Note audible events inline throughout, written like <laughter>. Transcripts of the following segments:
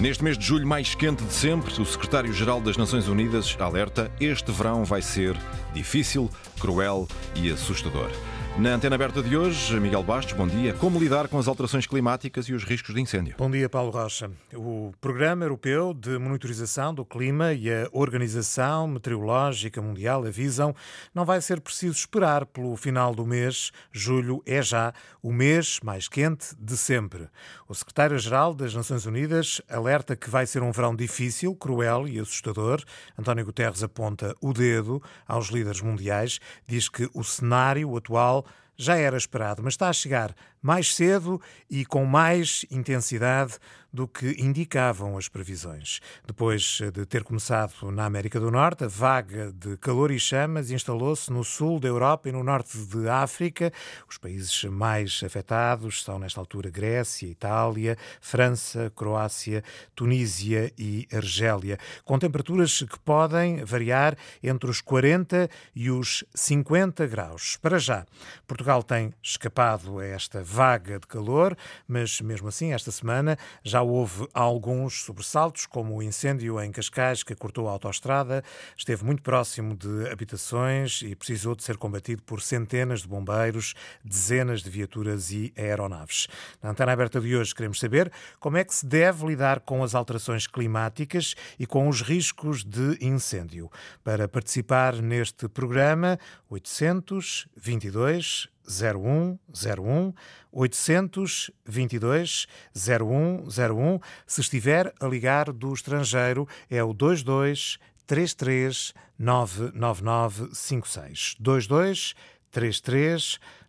Neste mês de julho mais quente de sempre, o secretário-geral das Nações Unidas alerta: este verão vai ser difícil, cruel e assustador. Na antena aberta de hoje, Miguel Bastos, bom dia. Como lidar com as alterações climáticas e os riscos de incêndio? Bom dia, Paulo Rocha. O Programa Europeu de Monitorização do Clima e a Organização Meteorológica Mundial avisam não vai ser preciso esperar pelo final do mês. Julho é já o mês mais quente de sempre. O secretário-geral das Nações Unidas alerta que vai ser um verão difícil, cruel e assustador. António Guterres aponta o dedo aos líderes mundiais, diz que o cenário atual já era esperado, mas está a chegar mais cedo e com mais intensidade do que indicavam as previsões. Depois de ter começado na América do Norte, a vaga de calor e chamas instalou-se no sul da Europa e no norte de África. Os países mais afetados são, nesta altura, Grécia, Itália, França, Croácia, Tunísia e Argélia, com temperaturas que podem variar entre os 40 e os 50 graus. Para já, Portugal tem escapado a esta vaga de calor, mas mesmo assim, esta semana já houve alguns sobressaltos, como o incêndio em Cascais que cortou a autoestrada, esteve muito próximo de habitações e precisou de ser combatido por centenas de bombeiros, dezenas de viaturas e aeronaves. Na antena aberta de hoje queremos saber como é que se deve lidar com as alterações climáticas e com os riscos de incêndio. Para participar neste programa, 822 0101 822 0101. Se estiver a ligar do estrangeiro, é o 22 33 99956. 22 33 99956.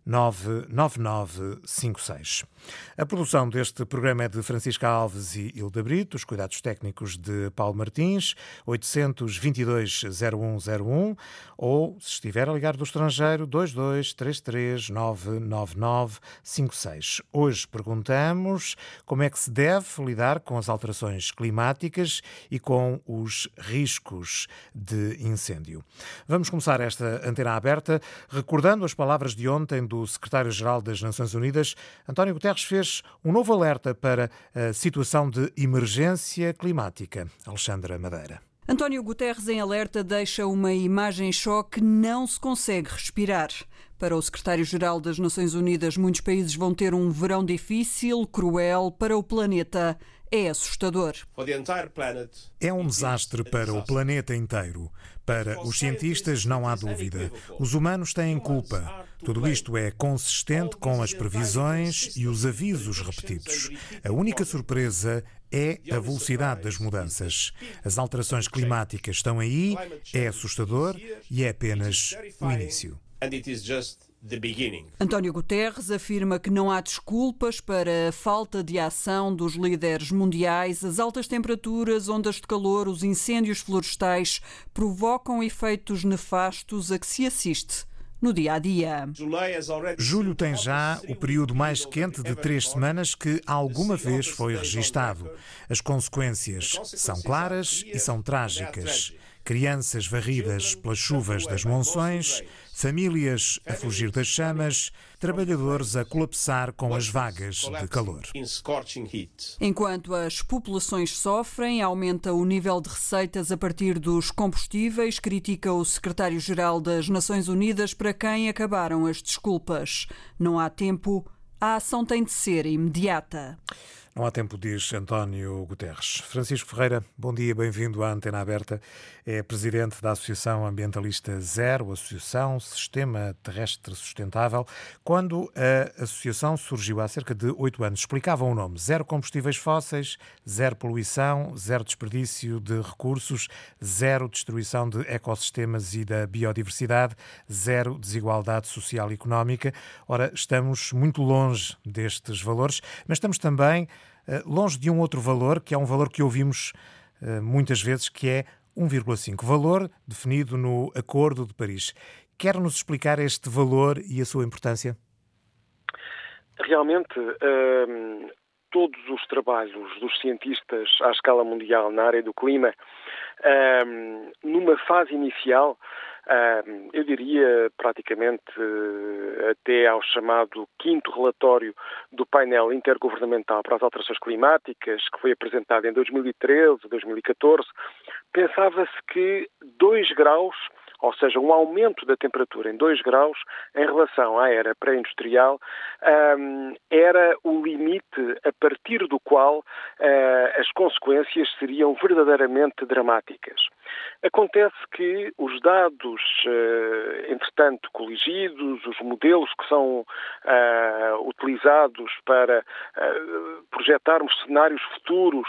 A produção deste programa é de Francisca Alves e Hilda Brito, os cuidados técnicos de Paulo Martins, 822-0101, ou, se estiver a ligar do estrangeiro, 2233-99956. Hoje perguntamos como é que se deve lidar com as alterações climáticas e com os riscos de incêndio. Vamos começar esta antena aberta recordando as palavras de ontem do secretário-geral das Nações Unidas, António Guterres, fez um novo alerta para a situação de emergência climática. Alexandra Madeira. António Guterres, em alerta, deixa uma imagem choque: não se consegue respirar. Para o secretário-geral das Nações Unidas, muitos países vão ter um verão difícil, cruel para o planeta. É assustador. É um desastre para o planeta inteiro. Para os cientistas, não há dúvida. Os humanos têm culpa. Tudo isto é consistente com as previsões e os avisos repetidos. A única surpresa é a velocidade das mudanças. As alterações climáticas estão aí, é assustador e é apenas o início. António Guterres afirma que não há desculpas para a falta de ação dos líderes mundiais. As altas temperaturas, ondas de calor, os incêndios florestais provocam efeitos nefastos a que se assiste no dia a dia. Julho tem já o período mais quente de três semanas que alguma vez foi registado. As consequências são claras e são trágicas crianças varridas pelas chuvas das monções, famílias a fugir das chamas, trabalhadores a colapsar com as vagas de calor. Enquanto as populações sofrem, aumenta o nível de receitas a partir dos combustíveis, critica o secretário-geral das Nações Unidas, para quem acabaram as desculpas. Não há tempo, a ação tem de ser imediata. Não há tempo, diz António Guterres. Francisco Ferreira, bom dia, bem-vindo à Antena Aberta. É presidente da Associação Ambientalista Zero, Associação Sistema Terrestre Sustentável. Quando a associação surgiu há cerca de oito anos, explicavam o nome: Zero Combustíveis Fósseis, Zero Poluição, Zero Desperdício de Recursos, Zero Destruição de Ecossistemas e da Biodiversidade, Zero Desigualdade Social e Económica. Ora, estamos muito longe destes valores, mas estamos também eh, longe de um outro valor, que é um valor que ouvimos eh, muitas vezes, que é 1,5, valor definido no Acordo de Paris. Quer nos explicar este valor e a sua importância? Realmente, ehm, todos os trabalhos dos cientistas à escala mundial na área do clima, ehm, numa fase inicial, eu diria praticamente até ao chamado quinto relatório do painel intergovernamental para as alterações climáticas, que foi apresentado em 2013, 2014, pensava-se que 2 graus ou seja, um aumento da temperatura em 2 graus em relação à era pré-industrial, um, era o limite a partir do qual uh, as consequências seriam verdadeiramente dramáticas. Acontece que os dados, uh, entretanto, coligidos, os modelos que são uh, utilizados para projetarmos cenários futuros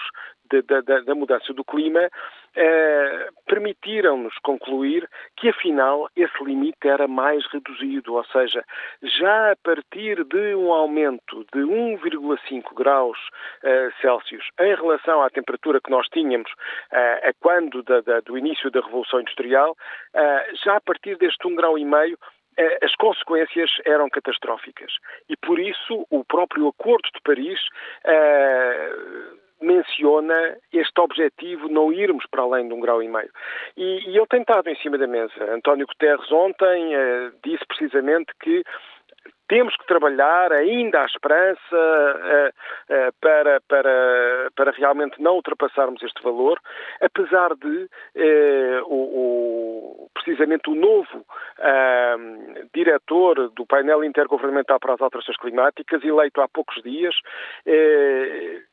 da, da, da mudança do clima, eh, permitiram-nos concluir que, afinal, esse limite era mais reduzido, ou seja, já a partir de um aumento de 1,5 graus eh, Celsius em relação à temperatura que nós tínhamos eh, a quando da, da, do início da Revolução Industrial, eh, já a partir deste 1,5 grau e meio, eh, as consequências eram catastróficas. E por isso o próprio Acordo de Paris menciona este objetivo não irmos para além de um grau e meio. E, e ele tem estado em cima da mesa. António Guterres ontem eh, disse precisamente que temos que trabalhar, ainda há esperança uh, uh, para, para, para realmente não ultrapassarmos este valor, apesar de uh, o, o, precisamente o novo diretor do painel intergovernamental para as alterações climáticas, eleito há poucos dias,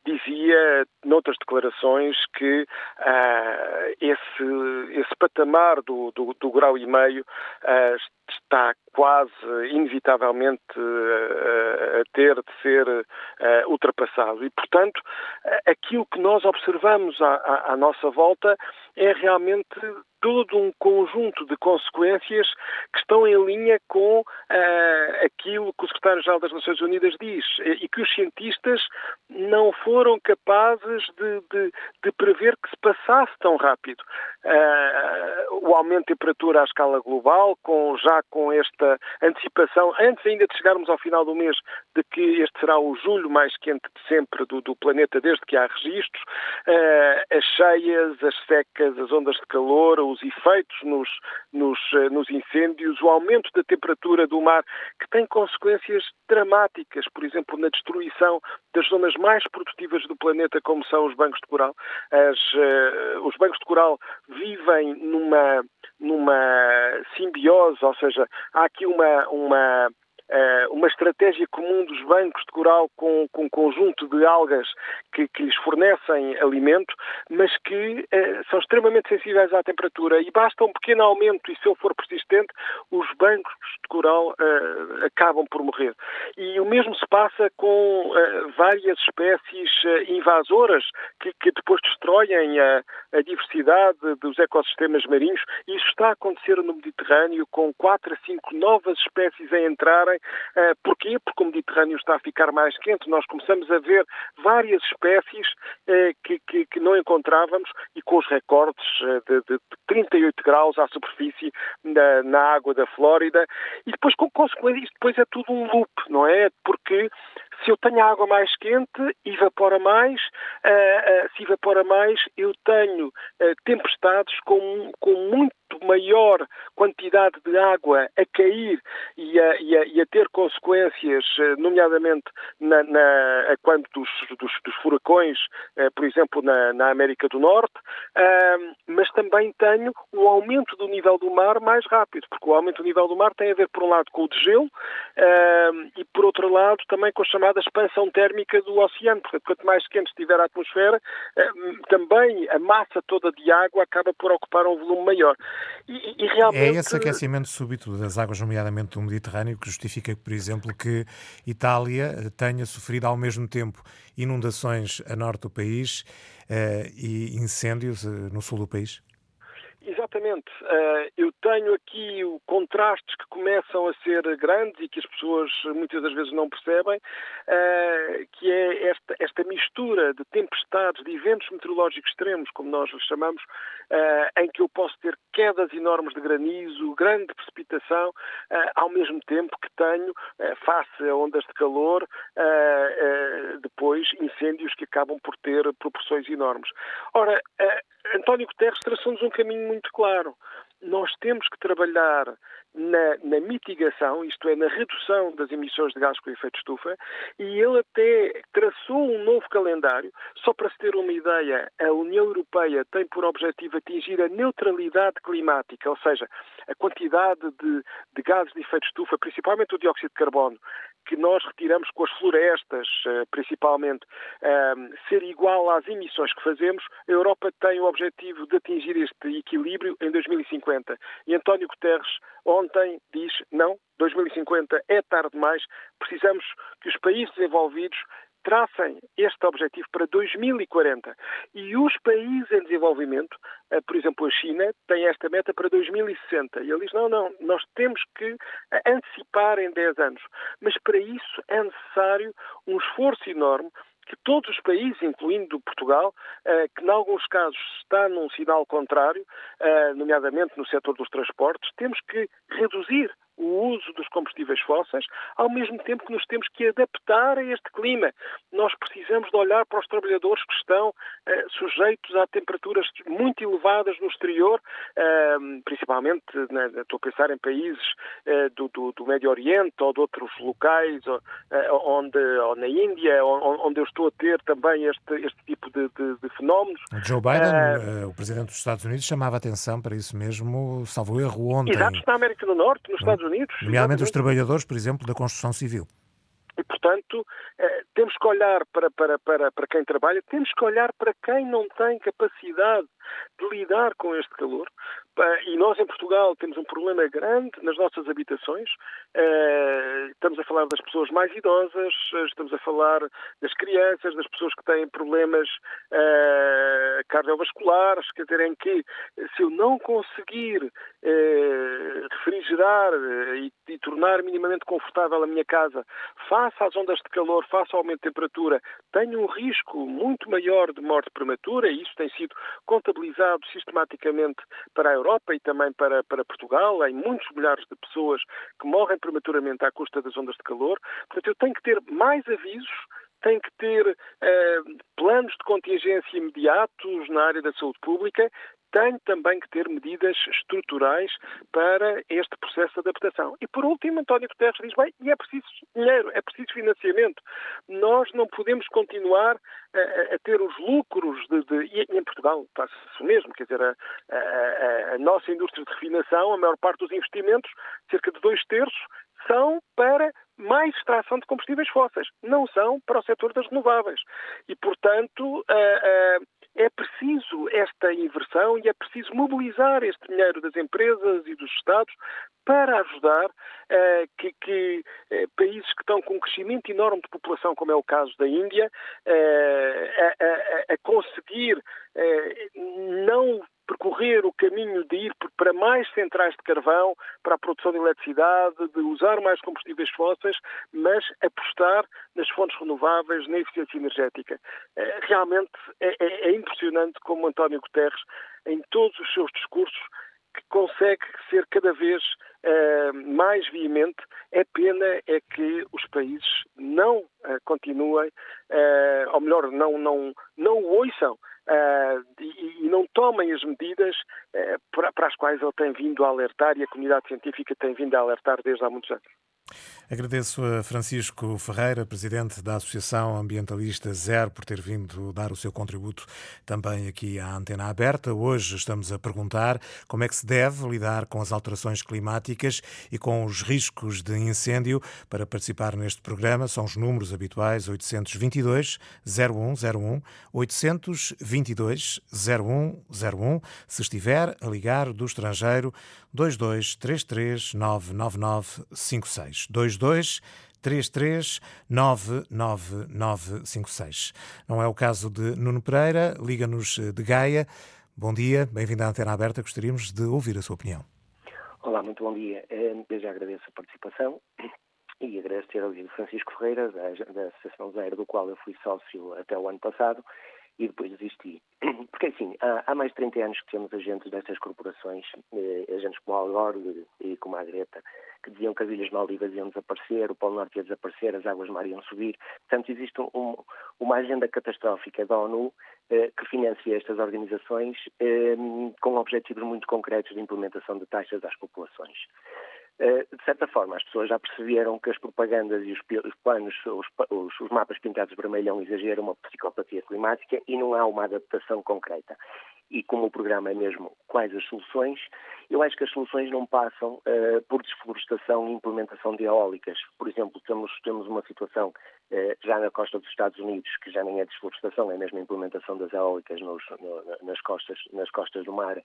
dizia noutras declarações que esse, esse patamar do, do, do grau e meio está quase inevitavelmente a ter de ser ultrapassado. E, portanto, aquilo que nós observamos à, à, à nossa volta é realmente todo um conjunto de consequências que estão em linha com uh, aquilo que o Secretário-Geral das Nações Unidas diz e que os cientistas não foram capazes de, de, de prever que se passasse tão rápido. Uh, o aumento de temperatura à escala global, com, já com esta antecipação, antes ainda de chegarmos ao final do mês, de que este será o julho mais quente de sempre do, do planeta desde que há registros, uh, as cheias, as secas, as ondas de calor, os efeitos nos, nos, eh, nos incêndios, o aumento da temperatura do mar, que tem consequências dramáticas, por exemplo, na destruição das zonas mais produtivas do planeta, como são os bancos de coral. As, uh, os bancos de coral vivem numa, numa simbiose, ou seja, há aqui uma, uma uma estratégia comum dos bancos de coral com, com um conjunto de algas que, que lhes fornecem alimento, mas que uh, são extremamente sensíveis à temperatura e basta um pequeno aumento e se ele for persistente, os bancos de coral uh, acabam por morrer. E o mesmo se passa com várias espécies invasoras que, que, depois destroem a, a diversidade dos ecossistemas marinhos. Isso está a acontecer no Mediterrâneo com quatro a cinco novas espécies a entrarem Uh, porquê? Porque o Mediterrâneo está a ficar mais quente. Nós começamos a ver várias espécies uh, que, que, que, não encontrávamos e com os recordes uh, de, de, 38 graus à superfície na, na água da Flórida. E depois, com consequência, isto depois é tudo um loop, não é? Porque se eu tenho água mais quente, evapora mais. Se evapora mais, eu tenho tempestades com, com muito maior quantidade de água a cair e a, e a, e a ter consequências, nomeadamente na, na, quando dos, dos, dos furacões, por exemplo, na, na América do Norte, mas também tenho um aumento do nível do mar mais rápido, porque o aumento do nível do mar tem a ver, por um lado, com o degelo e, por outro lado, também com a chamada chamada expansão térmica do oceano. Portanto, quanto mais quente estiver a atmosfera, eh, também a massa toda de água acaba por ocupar um volume maior. E, e realmente... É esse aquecimento súbito das águas, nomeadamente do Mediterrâneo, que justifica, por exemplo, que Itália tenha sofrido ao mesmo tempo inundações a norte do país uh, e incêndios uh, no sul do país? Exatamente. Uh, eu tenho aqui contrastes que começam a ser grandes e que as pessoas muitas das vezes não percebem, uh, que é esta, esta mistura de tempestades, de eventos meteorológicos extremos, como nós os chamamos, uh, em que eu posso ter quedas enormes de granizo, grande precipitação, ao mesmo tempo que tenho, face a ondas de calor, depois incêndios que acabam por ter proporções enormes. Ora, António Guterres traçou-nos um caminho muito claro. nós temos que trabalhar na, na, mitigação, isto é, na redução das emissões de gás com efeito estufa, e ele até traçou um novo calendário. Só para se ter uma ideia, a União Europeia tem por objetivo atingir a neutralidade climática, ou seja, a quantidade de, de gases de efeito estufa, principalmente o dióxido de carbono, que nós retiramos com as florestas, eh, principalmente, ehm, ser igual às emissões que fazemos, a Europa tem o objetivo de atingir este equilíbrio em 2050. E António Guterres ontem diz não, 2050 é tarde demais, precisamos que os países desenvolvidos tracem este objetivo para 2040. E os países em desenvolvimento, eh, por exemplo, a China, tem esta meta para 2060. E ele diz: não, não, nós temos que antecipar em 10 anos. Mas para isso é necessário um esforço enorme que todos os países, incluindo Portugal, eh, que em alguns casos está num sinal contrário, eh, nomeadamente no setor dos transportes, temos que reduzir o uso dos combustíveis fósseis, ao mesmo tempo que nos temos que adaptar a este clima. Nós precisamos de olhar para os trabalhadores que estão eh, sujeitos a temperaturas muito elevadas no exterior, eh, principalmente, né, estou a pensar em países eh, do, do, do, Médio Oriente ou de outros locais, eh, onde, ou na Índia, onde eu estou a ter também este, este tipo de, de, de fenómenos. Joe Biden, o Presidente dos Estados Unidos, chamava atenção para isso mesmo, salvo erro, ontem. Exato, na América do Norte, nos Estados Unidos Unidos. Nomeadamente os trabalhadores, por exemplo, da construção civil. E, portanto, eh, temos que olhar para, para, para, para quem trabalha, temos que olhar para quem não tem capacidade de lidar com este calor. E nós, em Portugal, temos um problema grande nas nossas habitações. Eh, estamos a falar das pessoas mais idosas, estamos a falar das crianças, das pessoas que têm problemas eh, cardiovasculares, quer dizer, em que se eu não conseguir refrigerar e, e tornar minimamente confortável a minha casa, face às ondas de calor, face ao aumento de temperatura, tenho um risco muito maior de morte prematura, e isso tem sido contabilizado sistematicamente para a Europa e também para, para Portugal, em muitos milhares de pessoas que morrem prematuramente à custa das ondas de calor. Portanto, eu tenho que ter mais avisos tem que ter uh, planos de contingência imediatos na área da saúde pública tem também que ter medidas estruturais para este processo de adaptação. E por último, António Guterres diz, bem, e é preciso dinheiro, é preciso financiamento. Nós não podemos continuar a, a ter os lucros de, de e em Portugal passa se o mesmo, quer dizer, a, a, a nossa indústria de refinação, a maior parte dos investimentos, cerca de dois terços, são para mais extração de combustíveis fósseis, não são para o setor das renováveis. E, portanto, é preciso esta inversão e é preciso mobilizar este dinheiro das empresas e dos Estados para ajudar uh, que, que uh, países que estão com um crescimento enorme de população, como é o caso da Índia, uh, a, a, a, conseguir não percorrer o caminho de ir para mais centrais de carvão, para a produção de eletricidade, de usar mais combustíveis fósseis, mas apostar nas fontes renováveis, na eficiência energética. Eh, realmente é, é, é impressionante como António Guterres, em todos os seus discursos, que consegue ser cada vez uh, mais veemente. É pena é que os países não uh, continuem, uh, ou melhor, não, não, não o ouçam uh, e, e, não tomem as medidas uh, para, para as quais ele tem vindo a alertar e a comunidade científica tem vindo a alertar desde há muitos anos. Agradeço a Francisco Ferreira, presidente da Associação Ambientalista Zero, por ter vindo dar o seu contributo também aqui à Antena Aberta. Hoje estamos a perguntar como é que se deve lidar com as alterações climáticas e com os riscos de incêndio. Para participar neste programa são os números habituais 822 0101 822 0101. Se estiver a ligar do estrangeiro, 2233 99956. 22 33 99956. Não é o caso de Nuno Pereira, liga-nos de Gaia. Bom dia, bem-vindo à Antena Aberta, gostaríamos de ouvir a sua opinião. Olá, muito bom dia. Eh, desde já agradeço a participação e agradecer ao Francisco Ferreira, da, Associação Zero, do qual eu fui sócio até o ano passado, e depois desisti. <clears throat> Porque assim, há, há, mais de 30 anos que temos agentes dessas corporações, eh, agentes como a Algor e como a Greta, que diziam que as Ilhas Maldivas iam desaparecer, o Polo Norte ia desaparecer, as águas mar iam subir. Portanto, existe um, uma agenda catastrófica da ONU eh, que financia estas organizações eh, com objetivos muito concretos de implementação de taxas às populações. Eh, de certa forma, as pessoas já perceberam que as propagandas e os, planos, os, os, mapas pintados de exageram uma psicopatia climática e não há uma adaptação concreta e como o programa é mesmo quais as soluções, eu acho que as soluções não passam uh, por desflorestação e implementação de eólicas. Por exemplo, temos, temos uma situação uh, já na costa dos Estados Unidos, que já nem é desflorestação, é mesmo a implementação das eólicas nos, no, nas, costas, nas costas do mar,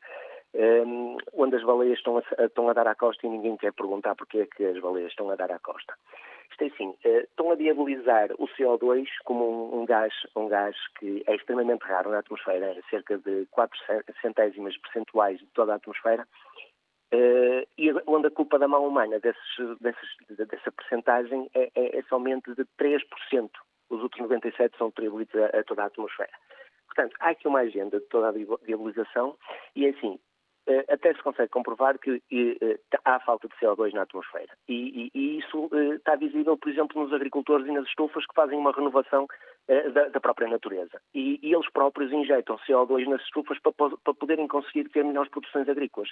um, eh, onde as baleias estão a, estão a dar à costa e ninguém quer perguntar porque é que as baleias estão a dar à costa. Isto é assim, uh, estão a diabolizar o CO2 como um, um, gás, um gás que é extremamente raro na atmosfera, é cerca de 4 centésimas percentuais de toda a atmosfera, uh, e onde a culpa da mão humana desses, desses, dessa percentagem é, é, é, somente de 3%. Os outros 97% são atribuídos a, a toda a atmosfera. Portanto, há aqui uma agenda de toda a diabolização e, é assim, eh, até se consegue comprovar que eh, há falta de CO2 na atmosfera. E, e, e, isso eh, está visível, por exemplo, nos agricultores e nas estufas que fazem uma renovação da, da, própria natureza. E, e, eles próprios injetam CO2 nas estufas para, para poderem conseguir ter melhores produções agrícolas.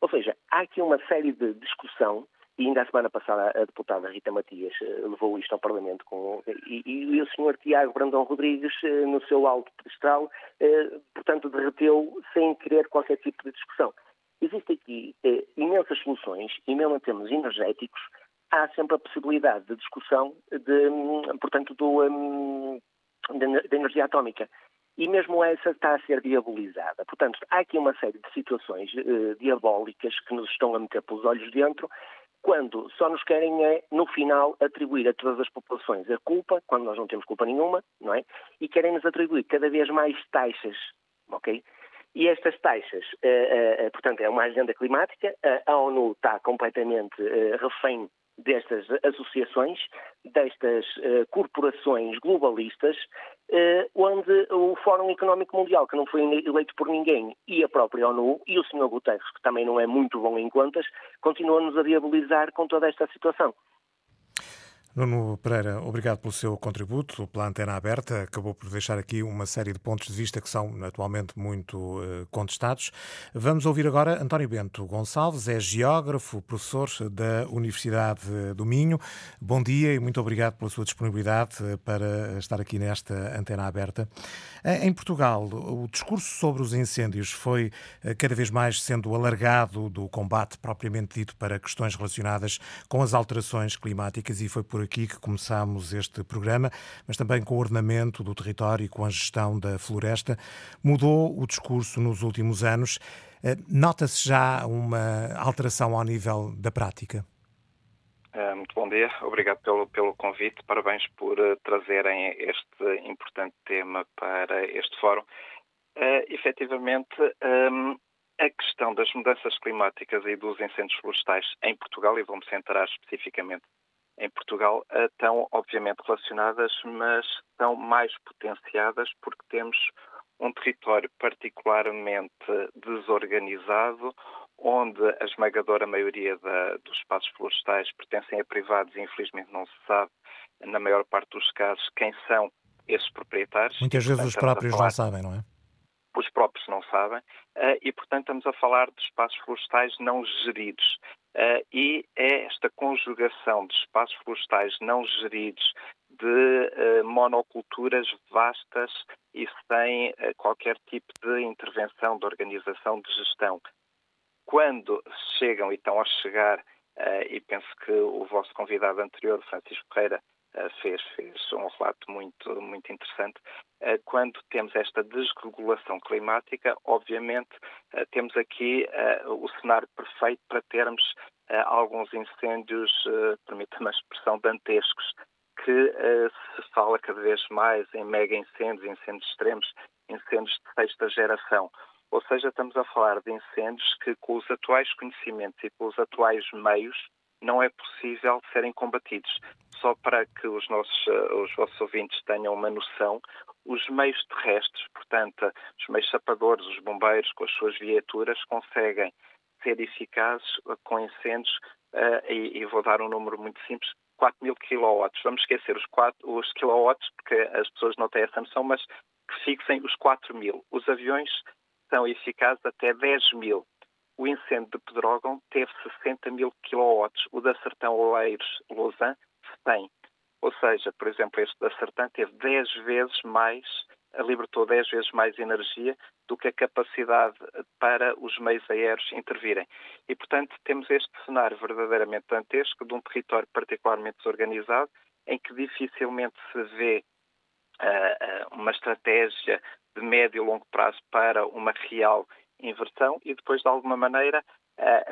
Ou seja, há aqui uma série de discussão e ainda a semana passada a deputada Rita Matias uh, levou isto ao Parlamento com, e, e, o senhor Tiago Brandão Rodrigues, uh, no seu alto pedestral, uh, portanto, derreteu sem querer qualquer tipo de discussão. Existem aqui imensas soluções, e mesmo em termos energéticos, há sempre a possibilidade de discussão, de, um, portanto, do, um, da energia atómica e mesmo essa está a ser diabolizada. Portanto, há aqui uma série de situações diabólicas que nos estão a meter pelos olhos dentro quando só nos querem é, no final, atribuir a todas as populações a culpa, quando nós não temos culpa nenhuma, não é? E querem-nos atribuir cada vez mais taxas, ok? E estas taxas, uh, uh, portanto, é uma agenda climática, a ONU está completamente uh, refém destas associações, destas corporações globalistas, onde o Fórum Económico Mundial, que não foi eleito por ninguém, e a própria ONU, e o Sr. Guterres, que também não é muito bom em contas, continuam-nos a diabolizar com toda esta situação. Nuno Pereira, obrigado pelo seu contributo. Plano Antena Aberta acabou por deixar aqui uma série de pontos de vista que são atualmente muito uh, contestados. Vamos ouvir agora António Bento Gonçalves, é geógrafo, professor da Universidade do Minho. Bom dia e muito obrigado pela sua disponibilidade eh, para estar aqui nesta Antena Aberta. Eh, em Portugal, o discurso sobre os incêndios foi cada vez mais sendo alargado do combate propriamente dito para questões relacionadas com as alterações climáticas e foi por aqui que começamos este programa, mas também com o ordenamento do território e com a gestão da floresta. Mudou o discurso nos últimos anos. Eh, nota-se já uma alteração ao nível da prática? Eh, muito bom dia, obrigado pelo, pelo convite, parabéns por uh, trazerem este importante tema para este fórum. Uh, efetivamente, um, a questão das mudanças climáticas e dos incêndios florestais em Portugal, e vou-me centrar especificamente em Portugal estão obviamente relacionadas, mas estão mais potenciadas porque temos um território particularmente desorganizado, onde a esmagadora maioria da, dos espaços florestais pertencem a privados e infelizmente não se sabe, na maior parte dos casos, quem são esses proprietários. Muitas vezes os próprios não sabem, não é? Os próprios não sabem, eh, e portanto estamos a falar de espaços florestais não geridos. Uh, e é esta conjugação de espaços florestais não geridos, de uh, monoculturas vastas e sem uh, qualquer tipo de intervenção, de organização, de gestão. Quando chegam e estão a chegar, e penso que o vosso convidado anterior, Francisco Ferreira, fez, fez um relato muito, muito interessante. Quando temos esta desregulação climática, obviamente temos aqui o cenário perfeito para termos alguns incêndios, permita-me a expressão, dantescos, que se fala cada vez mais em mega incêndios, incêndios extremos, incêndios de sexta geração. Ou seja, estamos a falar de incêndios que, com os atuais conhecimentos e com os atuais meios, não é possível serem combatidos. Só para que os nossos os vossos ouvintes tenham uma noção, os meios terrestres, portanto, os meios sapadores, os bombeiros, com as suas viaturas, conseguem ser eficazes com incêndios, uh, e, e, vou dar um número muito simples, 4 mil quilowatts. Vamos esquecer os, 4, os quilowatts, porque as pessoas não têm essa noção, mas que fixem os 4 mil. Os aviões são eficazes até 10 mil. O incêndio de Pedrógão teve 60 mil quilowatts. O da Sertão Oeiros Lausanne, 100. Ou seja, por exemplo, este da Sertã teve 10 vezes mais, libertou 10 vezes mais energia do que a capacidade para os meios aéreos intervirem. E, portanto, temos este cenário verdadeiramente dantesco de um território particularmente desorganizado, em que dificilmente se vê uh, uma estratégia de médio e longo prazo para uma real inversão e depois, de alguma maneira,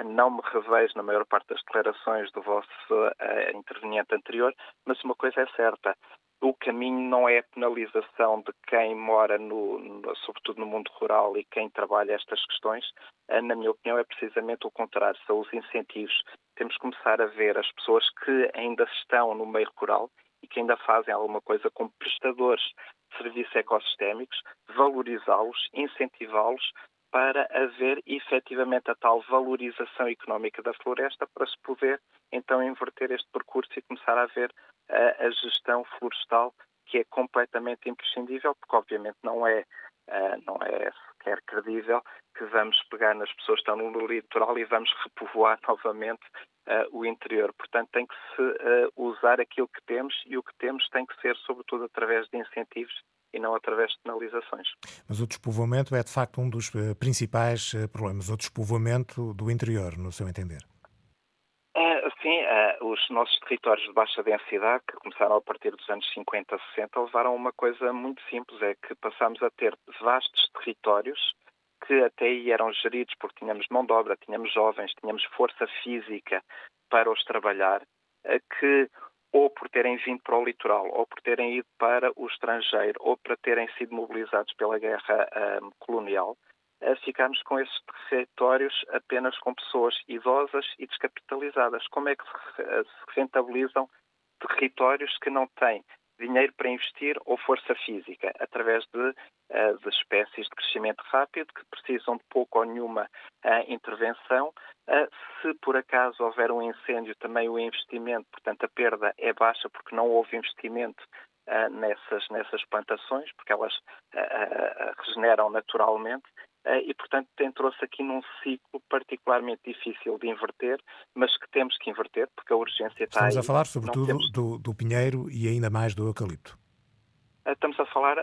não me revejo na maior parte das declarações do vosso uh, interveniente anterior, mas uma coisa é certa: o caminho não é a penalização de quem mora, no, no, sobretudo no mundo rural, e quem trabalha estas questões. Uh, na minha opinião, é precisamente o contrário: são os incentivos. Temos que começar a ver as pessoas que ainda estão no meio rural e que ainda fazem alguma coisa como prestadores de serviços ecossistémicos, valorizá-los, incentivá-los, para haver efetivamente a tal valorização económica da floresta para se poder então inverter este percurso e começar a haver a, a gestão florestal que é completamente imprescindível, porque obviamente não é, uh, não é sequer credível que vamos pegar nas pessoas que estão no litoral e vamos repovoar <laughs> novamente uh, o interior. Portanto, tem que se uh, usar aquilo que temos e o que temos tem que ser, sobretudo, através de incentivos e não através de penalizações. Mas o despovoamento é de facto um dos eh, principais eh, problemas, o despovoamento do interior, no seu entender. É, sim, é, os nossos territórios de baixa densidade, que começaram a partir dos anos 50, 60, levaram a uma coisa muito simples, é que passámos a ter vastos territórios que até aí eram geridos porque tínhamos mão de obra, tínhamos jovens, tínhamos força física para os trabalhar, que ou por terem vindo para o litoral, ou por terem ido para o estrangeiro, ou para terem sido mobilizados pela guerra um, colonial, uh, ficamos com esses territórios apenas com pessoas idosas e descapitalizadas. Como é que se, se rentabilizam territórios que não têm dinheiro para investir ou força física, através de, uh, de espécies de crescimento rápido que precisam de pouco ou nenhuma intervenção. Uh, se por acaso houver um incêndio, também o investimento, portanto, a perda é baixa porque não houve investimento nessas, nessas plantações, porque elas regeneram naturalmente e, portanto, entrou-se aqui num ciclo particularmente difícil de inverter, mas que temos que inverter, porque a urgência está Estamos aí. a falar, sobretudo, temos... do, do pinheiro e ainda mais do eucalipto. Estamos a falar,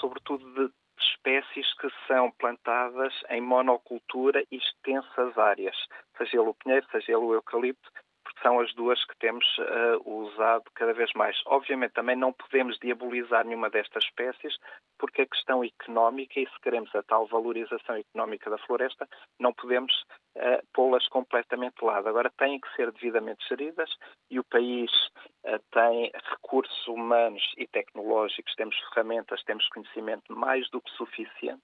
sobretudo, de espécies que são plantadas em monocultura e extensas áreas, seja ele o pinheiro, seja ele o eucalipto, são as duas que temos uh, usado cada vez mais. Obviamente também não podemos diabolizar nenhuma destas espécies, porque a questão económica, e se queremos a tal valorização económica da floresta, não podemos uh, pô-las completamente de lado. Agora têm que ser devidamente geridas e o país uh, tem recursos humanos e tecnológicos, temos ferramentas, temos conhecimento mais do que suficiente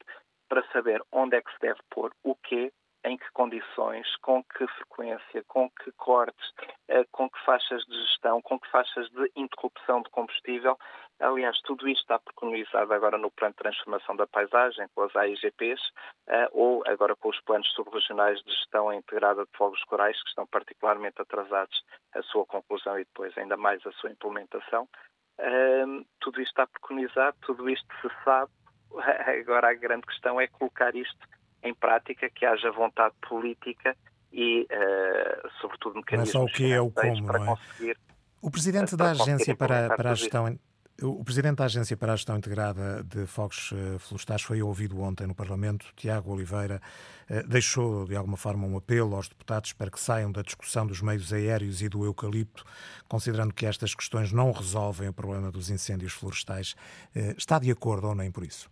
para saber onde é que se deve pôr o quê em que condições, com que frequência, com que cortes, eh, com que faixas de gestão, com que faixas de interrupção de combustível. Aliás, tudo isto está preconizado agora no Plano de Transformação da Paisagem, com as AIGPs, eh, ou agora com os planos subregionais de gestão integrada de fogos corais, que estão particularmente atrasados a sua conclusão e depois ainda mais a sua implementação. Tudo isto está preconizado, tudo isto se sabe. <laughs> Agora a grande questão é colocar isto em prática, que haja vontade política e, uh, sobretudo, mecanismos é só o que é o como, para não é? conseguir. O presidente da Agência para, para a Gestão o Presidente da Agência para a Gestão Integrada de Fogos eh, Florestais foi ouvido ontem no Parlamento. Tiago Oliveira eh, deixou, de alguma forma, um apelo aos deputados para que saiam da discussão dos meios aéreos e do eucalipto, considerando que estas questões não resolvem o problema dos incêndios florestais. Está de acordo ou nem por isso?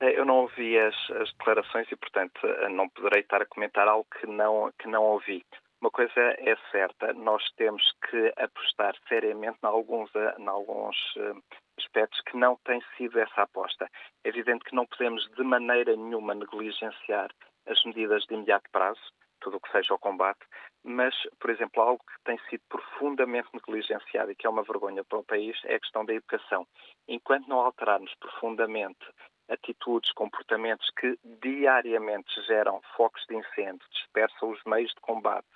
Eu não ouvi as, as, declarações e, portanto, não poderei estar a comentar algo que não, que não ouvi. Uma coisa é certa, nós temos que apostar seriamente em alguns, em alguns eh, aspectos que não têm sido essa aposta. É evidente que não podemos de maneira nenhuma negligenciar as medidas de imediato prazo. tudo o que seja o combate, mas, por exemplo, algo que tem sido profundamente negligenciado e que é uma vergonha para o país é a questão da educação. Enquanto não alterarmos profundamente atitudes, comportamentos que diariamente geram focos de incêndio, dispersam os meios de combate,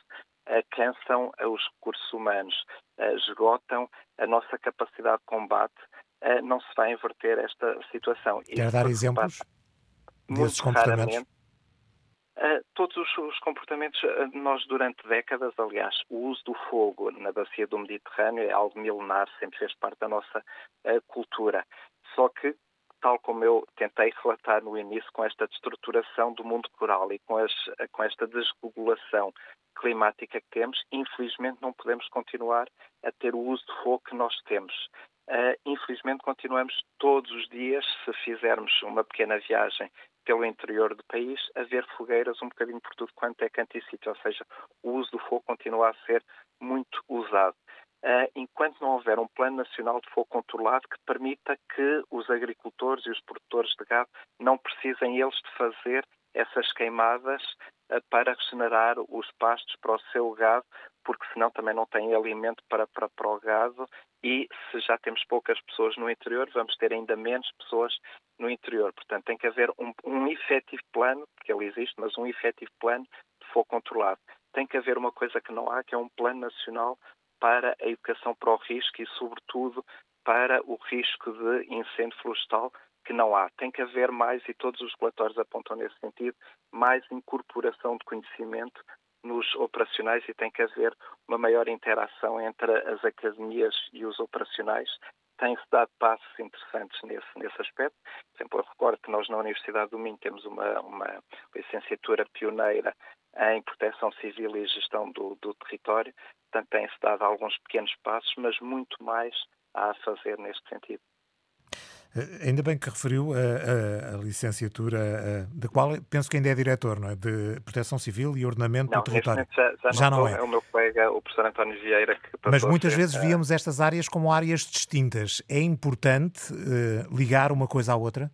cansam os recursos humanos, esgotam a nossa capacidade de combate, não se vai inverter esta situação. Quer dar exemplos desses comportamentos? Uh, todos os, os comportamentos, uh, nós durante décadas, aliás, o uso do fogo na bacia do Mediterrâneo é algo milenar, sempre fez parte da nossa uh, cultura. Só que, tal como eu tentei relatar no início, com esta destruturação do mundo coral e com, as, com esta desregulação climática que temos, infelizmente não podemos continuar a ter o uso de fogo que nós temos. Uh, infelizmente continuamos todos os dias, se fizermos uma pequena viagem pelo interior do país, a ver fogueiras um bocadinho por tudo quanto é canto e sítio, ou seja, o uso do fogo continua a ser muito usado. Uh, enquanto não houver um plano nacional de fogo controlado que permita que os agricultores e os produtores de gado não precisem eles de fazer essas queimadas uh, para regenerar os pastos para o seu gado, porque senão também não têm alimento para, para, para o gado e se já temos poucas pessoas no interior, vamos ter ainda menos pessoas no interior. Portanto, tem que haver um, um efetivo plano, porque ele existe, mas um efetivo plano de fogo controlado. Tem que haver uma coisa que não há, que é um plano nacional para a educação para o risco e, sobretudo, para o risco de incêndio florestal, que não há. Tem que haver mais, e todos os relatórios apontam nesse sentido, mais incorporação de conhecimento nos operacionais e tem que haver uma maior interação entre as academias e os operacionais. Tem-se dado passos interessantes nesse, nesse aspecto. Por exemplo, eu recordo que nós na Universidade do Minho temos uma, uma licenciatura pioneira em proteção civil e gestão do, do território. Portanto, tem-se dado alguns pequenos passos, mas muito mais há a fazer neste sentido. Eh, ainda bem que referiu a, a, a licenciatura, a, da qual penso que ainda é diretor, não é? De Proteção Civil e Ordenamento não, do Território. Já, já, já, não, é. É o meu colega, o professor António Vieira. Que Mas muitas vezes víamos estas áreas como áreas distintas. É importante uh, ligar uma coisa à outra?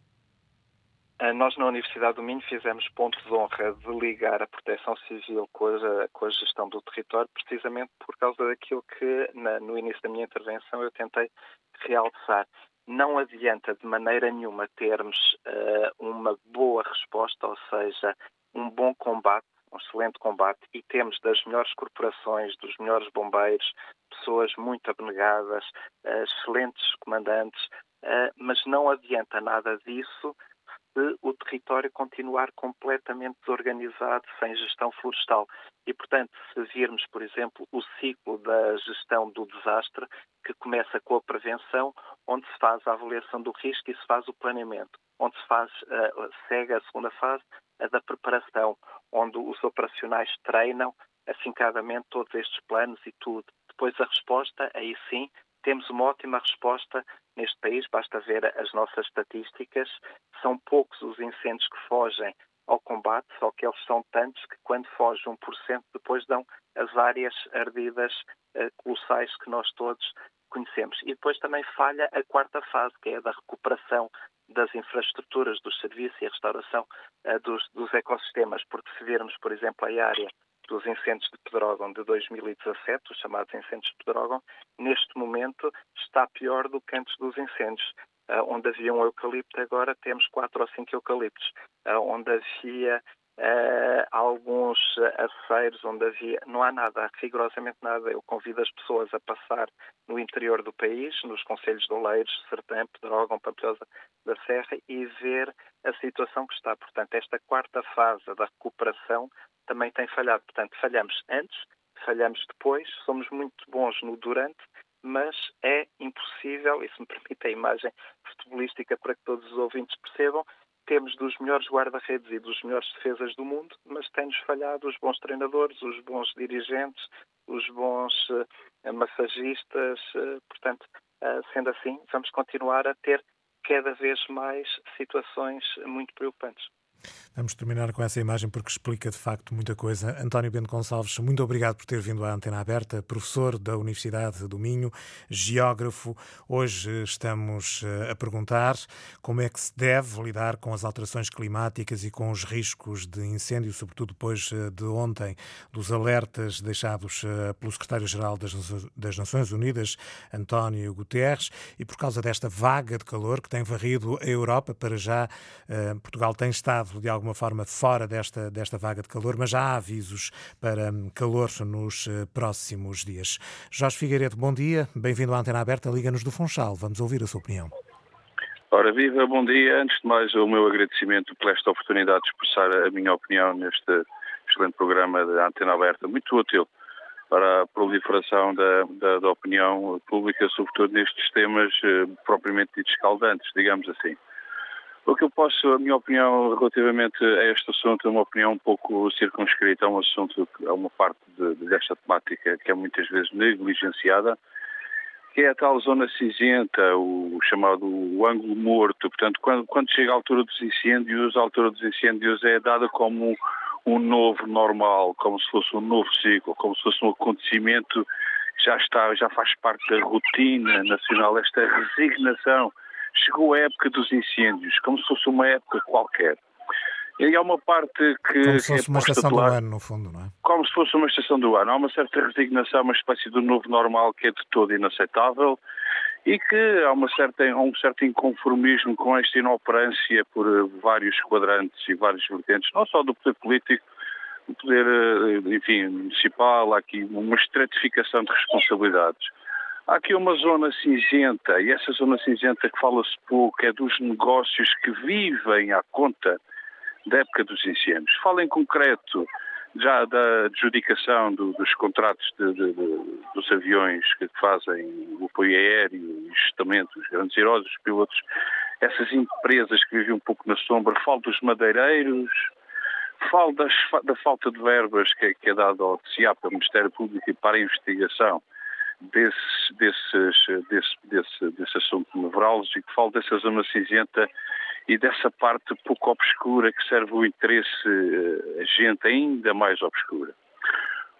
Uh, nós, na Universidade do Minho, fizemos ponto de honra de ligar a proteção civil com a, com a gestão do território, precisamente por causa daquilo que, na, no início da minha intervenção, eu tentei realçar. Não adianta de maneira nenhuma termos uh, uma boa resposta, ou seja, um bom combate, um excelente combate, e temos das melhores corporações, dos melhores bombeiros, pessoas muito abnegadas, uh, excelentes comandantes, uh, mas não adianta nada disso se o território continuar completamente desorganizado, sem gestão florestal. E, portanto, se virmos, por exemplo, o ciclo da gestão do desastre, que começa com a prevenção, onde se faz a avaliação do risco e se faz o planeamento, onde se faz, uh, segue a segunda fase, a da preparação, onde os operacionais treinam afincadamente todos estes planos e tudo. Depois a resposta, aí sim, temos uma ótima resposta neste país, basta ver as nossas estatísticas. São poucos os incêndios que fogem ao combate, só que eles são tantos que quando foge 1%, depois dão as áreas ardidas uh, colossais que nós todos conhecemos. E depois também falha a quarta fase, que é a da recuperação das infraestruturas, dos serviços e a restauração uh, dos, dos, ecossistemas, porque se virmos, por exemplo, a área dos incêndios de Pedrógão de 2017, os chamados incêndios de Pedrógão, neste momento está pior do que antes dos incêndios. Uh, onde havia um eucalipto, agora temos quatro ou cinco eucaliptos. Uh, onde havia uh, alguns aceiros onde havia. Não há nada, rigorosamente nada. Eu convido as pessoas a passar no interior do país, nos conselhos de Oleiros, Sertã, Pedrógão, Pampilhosa da Serra e ver a situação que está. Portanto, esta quarta fase da recuperação também tem falhado. Portanto, falhamos antes, falhamos depois, somos muito bons no durante, mas é impossível, e se me <laughs> permite a imagem futebolística para que todos os ouvintes percebam, temos dos melhores guarda-redes e dos melhores defesas do mundo, mas tem-nos falhado os bons treinadores, os bons dirigentes, os bons uh, massagistas. Uh, portanto, uh, sendo assim, vamos continuar a ter cada vez mais situações muito preocupantes. Vamos terminar com essa imagem porque explica de facto muita coisa. António Bento Gonçalves, muito obrigado por ter vindo à Antena Aberta, professor da Universidade do Minho, geógrafo. Hoje estamos eh, a perguntar como é que se deve lidar com as alterações climáticas e com os riscos de incêndio, sobretudo depois eh, de ontem, dos alertas deixados eh, pelo secretário-geral das Nações Unidas, António Guterres, e por causa desta vaga de calor que tem varrido a Europa. Para já, Portugal tem estado de alguma forma fora desta, desta vaga de calor, mas já há avisos para hum, calor nos eh, próximos dias. Jorge Figueiredo, bom dia, bem-vindo à Antena Aberta, Liga-nos do Funchal, vamos ouvir a sua opinião. Ora, viva, bom dia. Antes de mais, o meu agradecimento por esta oportunidade de expressar a minha opinião neste excelente programa da Antena Aberta, muito útil para a proliferação da, da, da opinião pública, sobretudo nestes temas eh, propriamente ditos escaldantes, digamos assim. O que eu posso, a minha opinião relativamente a este assunto é uma opinião um pouco circunscrita, é um assunto, é uma parte de, desta temática que é muitas vezes negligenciada, que é a tal zona cinzenta, o chamado o ângulo morto. Portanto, quando, quando chega a altura dos incêndios, a altura dos incêndios é dada como um, um novo normal, como se fosse um novo ciclo, como se fosse um acontecimento que já está, já faz parte da rotina nacional, esta resignação chegou a época dos incêndios, como se fosse uma época qualquer. E há uma parte que. Como se fosse é uma estação do ano, no fundo, não é? Como se fosse uma estação do ano. Há uma certa resignação, uma espécie de novo normal que é de todo inaceitável e que há, uma certa, há um certo inconformismo com esta inoperância por eh, vários quadrantes e vários vertentes, não só do poder político, do poder, eh, enfim, municipal, há aqui uma estratificação de responsabilidades. Há aqui uma zona cinzenta, e essa zona cinzenta que fala-se pouco é dos negócios que vivem à conta da época dos incêndios. Fala em concreto já da adjudicação do, dos contratos de, de, de, dos aviões que fazem o apoio aéreo, o ajustamento, os grandes heróis, os pilotos, essas empresas que vivem um pouco na sombra, falo dos madeireiros, falo das, da falta de verbas que, que é dada ao CIAP, ao Ministério Público, para a investigação desses, desses, desse, desse, desse assunto nevrálgico, falo dessa zona cinzenta e dessa parte pouco obscura que serve o interesse uh, gente ainda mais obscura.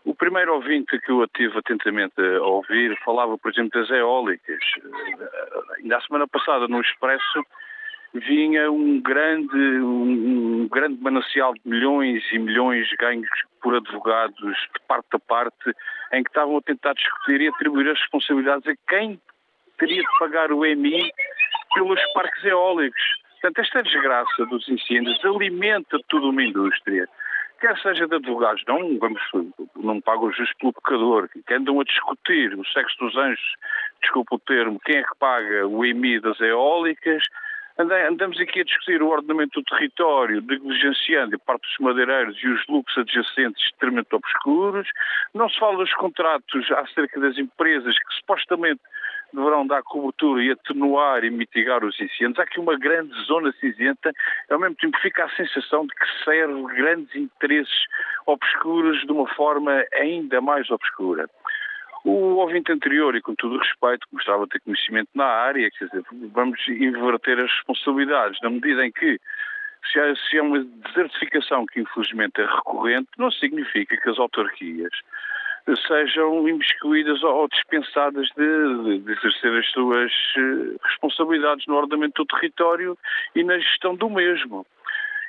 O primeiro ouvinte que eu tive atentamente a ouvir falava, por exemplo, das eólicas. Uh, ainda a semana passada, no Expresso, vinha um grande, um, grande manancial de milhões e milhões ganhos por advogados de parte a parte, em que estavam a tentar discutir e atribuir as responsabilidades a quem teria de pagar o EMI pelos parques eólicos. Portanto, esta desgraça dos incêndios alimenta toda uma indústria, quer seja de advogados, não, vamos, não pagam justo pelo pecador, que andam a discutir o sexo dos anjos, desculpa o termo, quem é que paga o EMI das eólicas, andamos aqui a discutir o ordenamento do território, negligenciando a parte dos madeireiros e os lucros adjacentes extremamente obscuros. Não se fala dos contratos acerca das empresas que supostamente deverão dar cobertura e atenuar e mitigar os incêndios. Há aqui uma grande zona cinzenta, ao mesmo tempo fica a sensação de que serve grandes interesses obscuros de uma forma ainda mais obscura. O ouvinte anterior, e com todo o respeito, gostava de ter conhecimento na área, quer dizer, vamos inverter as responsabilidades, na medida em que se há, se há uma desertificação que infelizmente é recorrente, não significa que as autarquias sejam imiscuídas ou dispensadas de, de, exercer as suas eh, responsabilidades no ordenamento do território e na gestão do mesmo.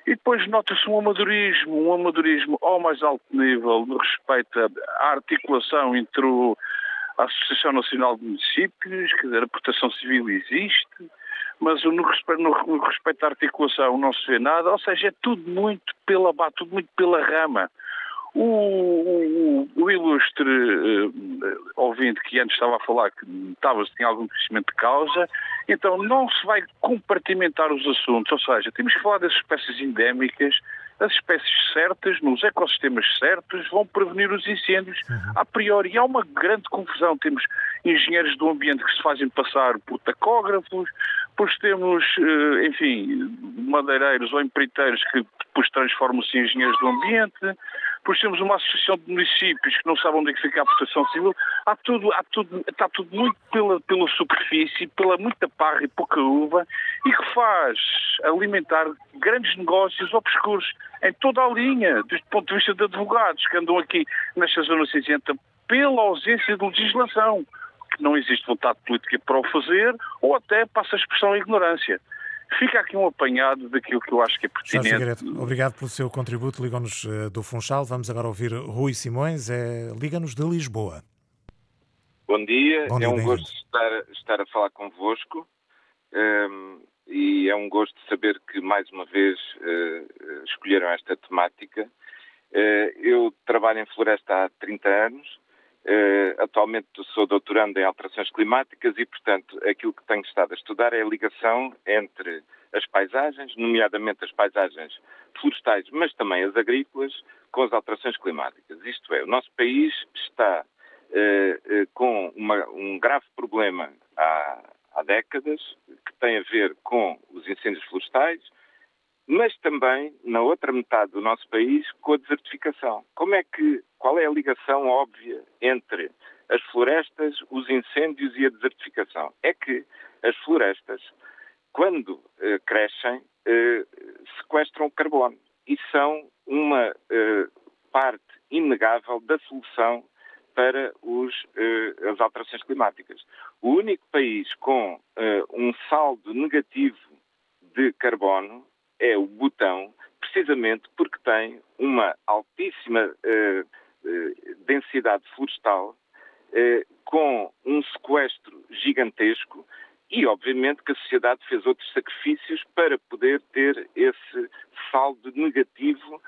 E depois nota-se um amadorismo, um amadorismo ao mais alto nível no respeito à articulação entre o, a Associação Nacional de Municípios, quer dizer, a proteção civil existe, mas no respeito, no, respeito à articulação não se vê nada, ou seja, é tudo muito pela tudo muito pela rama. O, o, o ilustre uh, ouvinte que antes estava a falar que estava, tinha algum conhecimento de causa, então não se vai compartimentar os assuntos, ou seja, temos que falar das espécies endémicas, as espécies certas, nos ecossistemas certos, vão prevenir os incêndios uhum. a priori. E há uma grande confusão. Temos engenheiros do ambiente que se fazem passar por tacógrafos, depois temos, eh, enfim, madeireiros ou empreiteiros que depois transformam-se em engenheiros do ambiente, depois temos uma associação de municípios que não sabem onde é que fica a proteção civil. Há tudo, há tudo, está tudo muito pela, pela superfície, pela muita parra e pouca uva, e que faz alimentar grandes negócios obscuros em toda a linha, desde o ponto de vista de advogados que andam aqui nesta zona cinzenta, pela ausência de legislação, que não existe vontade política para o fazer, ou até passa a expressão ignorância. Fica aqui um apanhado daquilo que eu acho que é pertinente. Figueiredo, obrigado pelo seu contributo. Liga-nos eh, do Funchal. Vamos agora ouvir Rui Simões. É... Liga-nos de Lisboa. Bom dia. Bom dia é um gosto estar, estar a falar convosco. Um, ehm, e é um gosto saber que mais uma vez uh, escolheram esta temática. Uh, eu trabalho em floresta há 30 anos Uh, atualmente sou doutorando em alterações climáticas e, portanto, aquilo que tenho estado a estudar é a ligação entre as paisagens, nomeadamente as paisagens florestais, mas também as agrícolas, com as alterações climáticas. Isto é, o nosso país está uh, uh, com uma, um grave problema há, há décadas, que tem a ver com os incêndios florestais, mas também, na outra metade do nosso país, com a desertificação. Como é que, qual é a ligação óbvia entre as florestas, os incêndios e a desertificação? É que as florestas, quando eh, crescem, eh, sequestram carbono e são uma eh, parte inegável da solução para os, eh, as alterações climáticas. O único país com eh, um saldo negativo de carbono é o Butão, precisamente porque tem uma altíssima uh, uh, densidade florestal, uh, com um sequestro gigantesco e, obviamente, que a sociedade fez outros sacrifícios para poder ter esse saldo negativo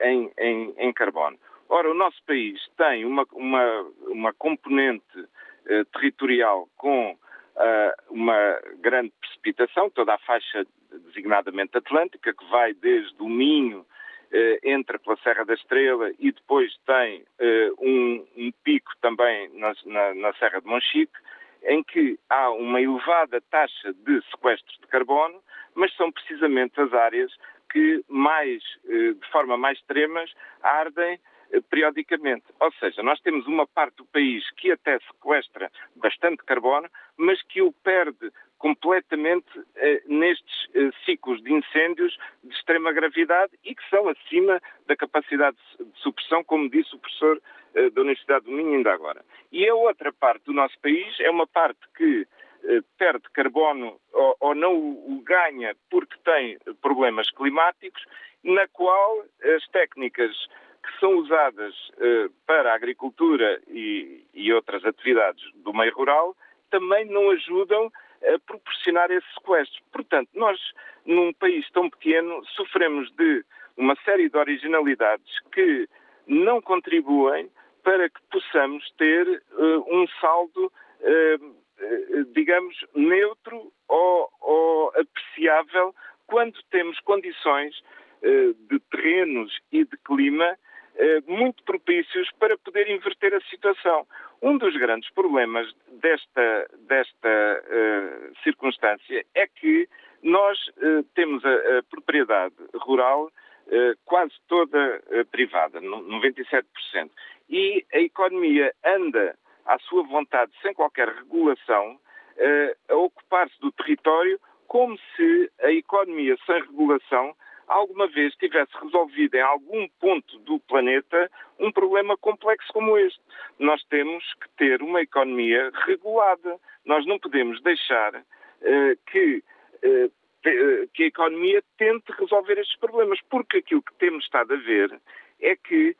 em, em, em, carbono. Ora, o nosso país tem uma, uma, uma componente territorial com uma grande precipitação, toda a faixa designadamente atlântica, que vai desde o Minho, eh, entra pela Serra da Estrela e depois tem eh, um, um, pico também na, na, na, Serra de Monchique, em que há uma elevada taxa de sequestro de carbono, mas são precisamente as áreas que mais, eh, de forma mais extremas, ardem periodicamente. Ou seja, nós temos uma parte do país que até sequestra bastante carbono, mas que o perde completamente eh, nestes eh, ciclos de incêndios de extrema gravidade e que são acima da capacidade de supressão, como disse o professor eh, da Universidade do Minho ainda agora. E a outra parte do nosso país é uma parte que eh, perde carbono ou, ou não o, o ganha porque tem problemas climáticos, na qual as técnicas que são usadas uh, para a agricultura e, e, outras atividades do meio rural também não ajudam a proporcionar esse sequestro. Portanto, nós, num país tão pequeno, sofremos de uma série de originalidades que não contribuem para que possamos ter uh, um saldo, uh, digamos, neutro ou, ou apreciável quando temos condições de terrenos e de clima muito propícios para poder inverter a situação. Um dos grandes problemas desta, desta uh, circunstância é que nós uh, temos a, a, propriedade rural uh, quase toda privada, 97%, e a economia anda à sua vontade, sem qualquer regulação, a ocupar-se do território como se a economia sem regulação alguma vez tivesse resolvido em algum ponto do planeta um problema complexo como este. Nós temos que ter uma economia regulada. Nós não podemos deixar uh, que, uh, que a economia tente resolver estes problemas, porque aquilo que temos estado a ver é que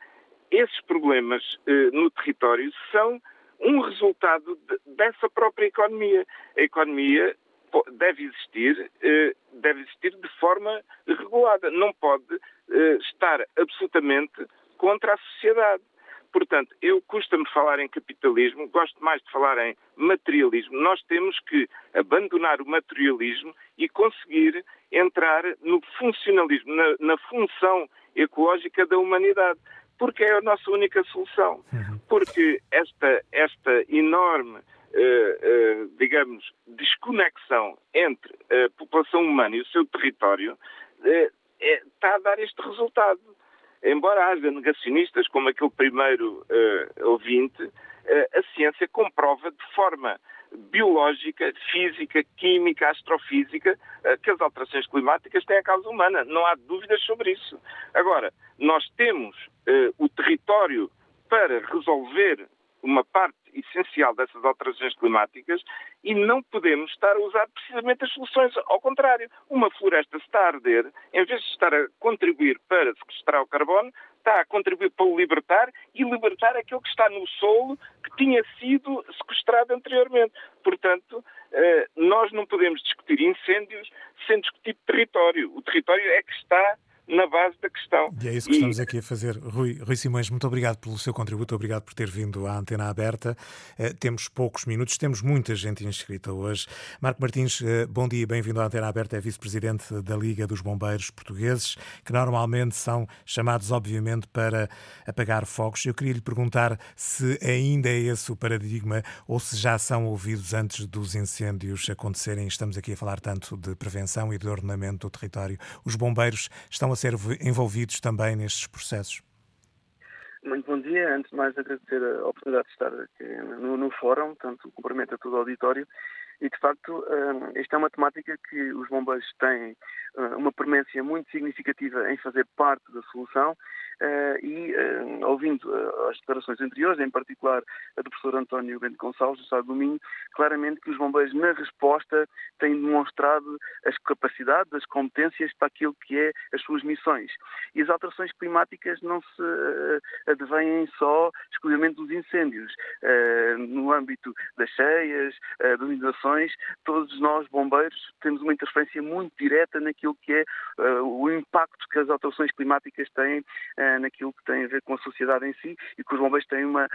esses problemas uh, no território são um resultado de, dessa própria economia. A economia deve existir, eh, deve existir de forma regulada. Não pode eh, estar absolutamente contra a sociedade. Portanto, eu custa-me falar em capitalismo, gosto mais de falar em materialismo. Nós temos que abandonar o materialismo e conseguir entrar no funcionalismo, na, na função ecológica da humanidade, porque é a nossa única solução. Uhum. Porque esta, esta enorme digamos, desconexão entre a população humana e o seu território, eh, está a dar este resultado. embora haja negacionistas como aquele primeiro ouvinte, a ciência comprova de forma biológica, física, química, astrofísica, que as alterações climáticas têm a causa humana. Não há dúvidas sobre isso. Agora, nós temos o território para resolver uma parte essencial dessas alterações climáticas e não podemos estar a usar precisamente as soluções ao contrário. Uma floresta está a arder, em vez de estar a contribuir para sequestrar o carbono, está a contribuir para o libertar e libertar aquilo que está no solo que tinha sido sequestrado anteriormente. Portanto, eh, nós não podemos discutir incêndios sem discutir território. O território é que está na base da questão. E é isso que e... estamos aqui a fazer. Rui, Rui Simões, muito obrigado pelo seu contributo, obrigado por ter vindo à antena aberta. Uh, temos poucos minutos, temos muita gente inscrita hoje. Marco Martins, uh, bom dia, bem-vindo à antena aberta, é vice-presidente da Liga dos Bombeiros Portugueses, que normalmente são chamados, obviamente, para apagar fogos. Eu queria lhe perguntar se ainda é esse o paradigma ou se já são ouvidos antes dos incêndios acontecerem. Estamos aqui a falar tanto de prevenção e de ordenamento do território. Os bombeiros estão a ser envolvidos também nestes processos? Muito bom dia. Antes de mais, agradecer a oportunidade de estar aqui no, no fórum, portanto, cumprimento a todo o auditório. E, de facto, hum, esta é uma temática que os bombeiros têm hum, uma permanência muito significativa em fazer parte da solução e, eh, ouvindo eh, as declarações anteriores, em particular a do professor António Bento Gonçalves, do Estado do Minho, claramente que os bombeiros, na resposta, têm demonstrado as capacidades, as competências para aquilo que é as suas missões. E as alterações climáticas não se advêm só exclusivamente dos incêndios. No âmbito das cheias, das inundações, todos nós, bombeiros, temos uma interferência muito direta naquilo que é o impacto que as alterações climáticas têm eh, naquilo que tem a ver com a sociedade em si e que os bombeiros têm uma uh,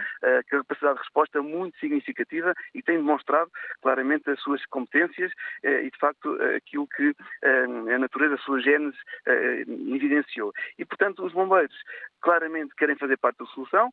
capacidade de resposta muito significativa e têm demonstrado claramente as suas competências uh, e, de facto, aquilo que a natureza, a sua gênese evidenciou. E, portanto, os bombeiros claramente querem fazer parte da solução.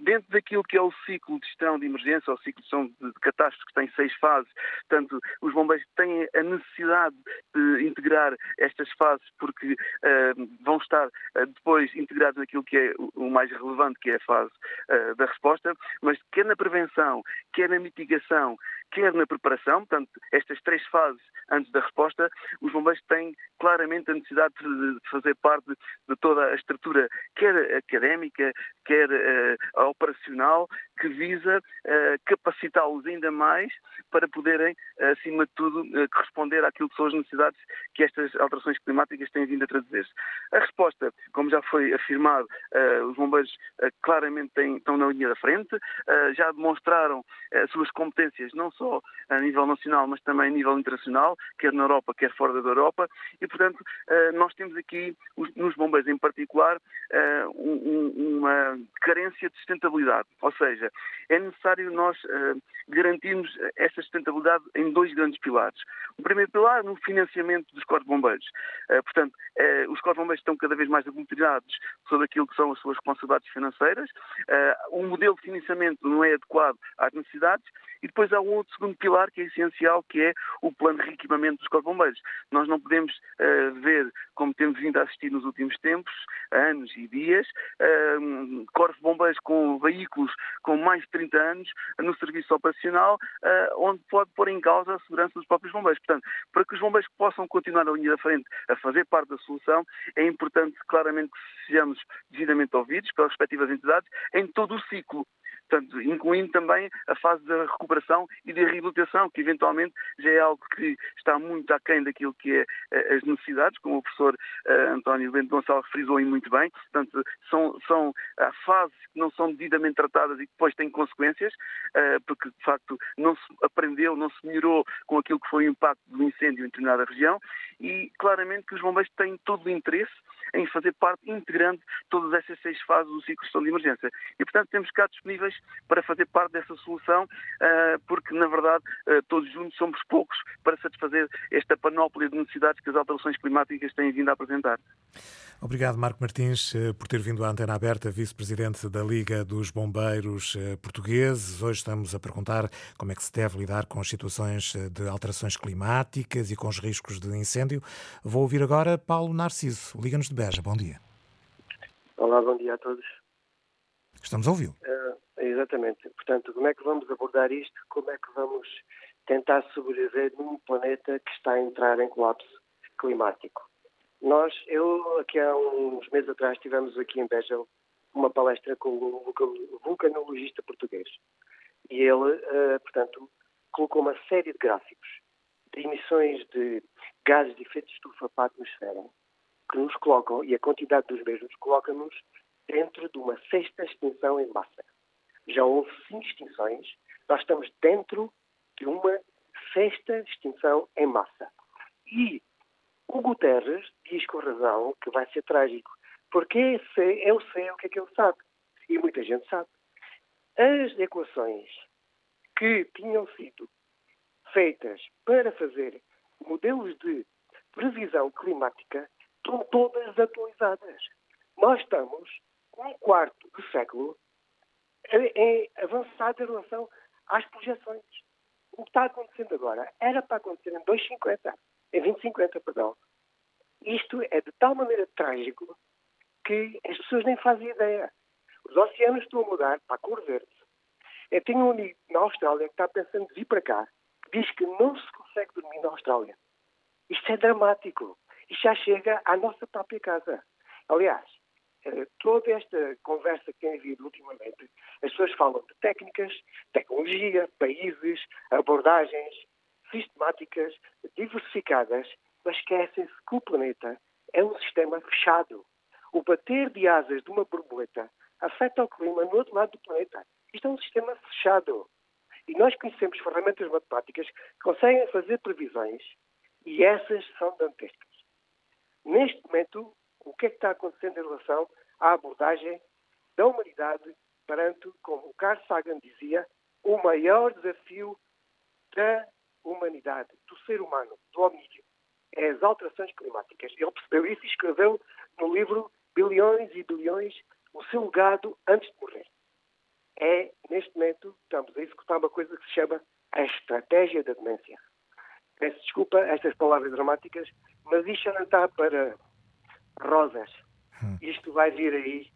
Dentro daquilo que é o ciclo de gestão de emergência, ou ciclo de gestão de catástrofe, que tem seis fases, portanto, os bombeiros têm a necessidade de integrar estas fases porque uh, vão estar uh, depois integrados naquilo que é o mais relevante, que é a fase uh, da resposta, mas quer na prevenção, quer na mitigação, quer na preparação, portanto, estas três fases antes da resposta, os bombeiros têm claramente a necessidade de fazer parte de toda a estrutura, quer académica, quer uh, operacional, que visa uh, capacitá-los ainda mais para poderem, acima de tudo, uh, corresponder àquilo que são as necessidades que estas alterações climáticas têm vindo a trazer-se. A resposta, como já foi afirmado, os bombeiros claramente têm, estão na linha da frente, já demonstraram as suas competências, não só a nível nacional, mas também a nível internacional, quer na Europa, quer fora da Europa, e, portanto, eh, nós temos aqui, nos bombeiros em particular, eh, uma carência de sustentabilidade. Ou seja, é necessário nós eh, garantirmos essa sustentabilidade em dois grandes pilares. O primeiro pilar, no financiamento dos corpos bombeiros. Portanto, os corpos bombeiros estão cada vez mais aglutenados sobre aquilo que são as suas responsabilidades financeiras. O modelo de financiamento não é adequado às necessidades e depois há um outro segundo pilar que é essencial, que é o plano de reequipamento dos corpos bombeiros. Nós não podemos uh, ver, como temos vindo a assistir nos últimos tempos, anos e dias, uh, corpos bombeiros com veículos com mais de 30 anos no serviço operacional, uh, onde pode pôr em causa a segurança dos próprios bombeiros. Portanto, para que os bombeiros possam continuar na linha da frente a fazer parte da solução, é importante claramente que sejamos devidamente ouvidos pelas respectivas entidades em todo o ciclo portanto, incluindo também a fase da recuperação e da reabilitação, que eventualmente já é algo que está muito aquém daquilo que é eh, as necessidades, como o professor uh, António Bento Gonçalves frisou muito bem, portanto, são, são há fases que não são devidamente tratadas e que depois têm consequências, uh, porque de facto não se aprendeu, não se melhorou com aquilo que foi o impacto do incêndio em determinada região. E claramente que os bombeiros têm todo o interesse em fazer parte integrante de todas essas seis fases do ciclo de gestão de emergência. E, portanto, temos cá disponíveis para fazer parte dessa solução, ah, porque, na verdade, ah, todos juntos somos poucos para satisfazer esta panóplia de necessidades que as alterações climáticas têm vindo a apresentar. Obrigado, Marco Martins, eh, por ter vindo à Antena Aberta, vice-presidente da Liga dos Bombeiros eh, Portugueses. Hoje estamos a perguntar como é que se deve lidar com as situações eh, de alterações climáticas e com os riscos de incêndio. Vou ouvir agora Paulo Narciso, Liga-nos de Beja. Bom dia. Olá, bom dia a todos. Estamos a ouvi-lo. Uh, exatamente. Portanto, como é que vamos abordar isto? Como é que vamos tentar sobreviver num planeta que está a entrar em colapso climático? Nós, eu, aqui há uns meses atrás, tivemos aqui em Beja uma palestra com um vulcanologista português. E ele, uh, portanto, colocou uma série de gráficos de emissões de gases de efeito de estufa para a atmosfera que nos colocam, e a quantidade dos mesmos, coloca-nos dentro de uma sexta extinção em massa. Já houve cinco extinções, nós estamos dentro de uma sexta extinção em massa. E o Guterres diz com razão que vai ser trágico, porque eu sei o que é que ele sabe, e muita gente sabe. As equações que tinham sido feitas para fazer modelos de previsão climática estão todas atualizadas. Nós estamos um quarto do século em avançado em relação às projeções. O que está acontecendo agora era para acontecer em 2050, em 2050, perdão. Isto é de tal maneira trágico que as pessoas nem fazem ideia. Os oceanos estão a mudar para a cor verde. Eu tenho um amigo na Austrália que está pensando em vir para cá, que diz que não se consegue dormir na Austrália. Isto é dramático. Isto já chega à nossa própria casa. Aliás, eh, toda esta conversa que tem havido ultimamente, as pessoas falam de técnicas, tecnologia, países, abordagens sistemáticas, diversificadas, mas esquecem-se que o planeta é um sistema fechado. O bater de asas de uma borboleta afeta o clima no outro lado do planeta. Isto é um sistema fechado. E nós conhecemos ferramentas matemáticas que conseguem fazer previsões e essas são dantescas. Neste momento, o que é que está acontecendo em relação à abordagem da humanidade perante, como o Carl Sagan dizia, o maior desafio da humanidade, do ser humano, do homínido, é as alterações climáticas. Ele percebeu isso e escreveu no livro Bilhões e Bilhões o seu legado antes de morrer. É, neste momento, estamos a executar uma coisa que se chama a estratégia da demência. Peço desculpa estas palavras dramáticas, mas isto não está para rosas. Hum. Isto vai vir aí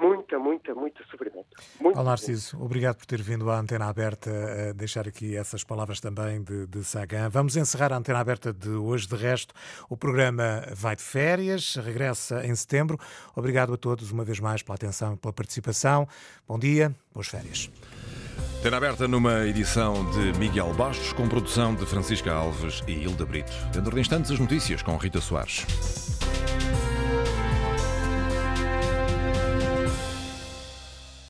muita, muita, muito sofrimento. Muito Paulo Narciso, obrigado por ter vindo à Antena Aberta a deixar aqui essas palavras também de, de Sagan. Vamos encerrar a Antena Aberta de hoje. De resto, o programa vai de férias, regressa em setembro. Obrigado a todos uma vez mais pela atenção e pela participação. Bom dia, boas férias. Antena Aberta numa edição de Miguel Bastos, com produção de Francisca Alves e Hilda Brito. Dentro de instantes, as notícias com Rita Soares.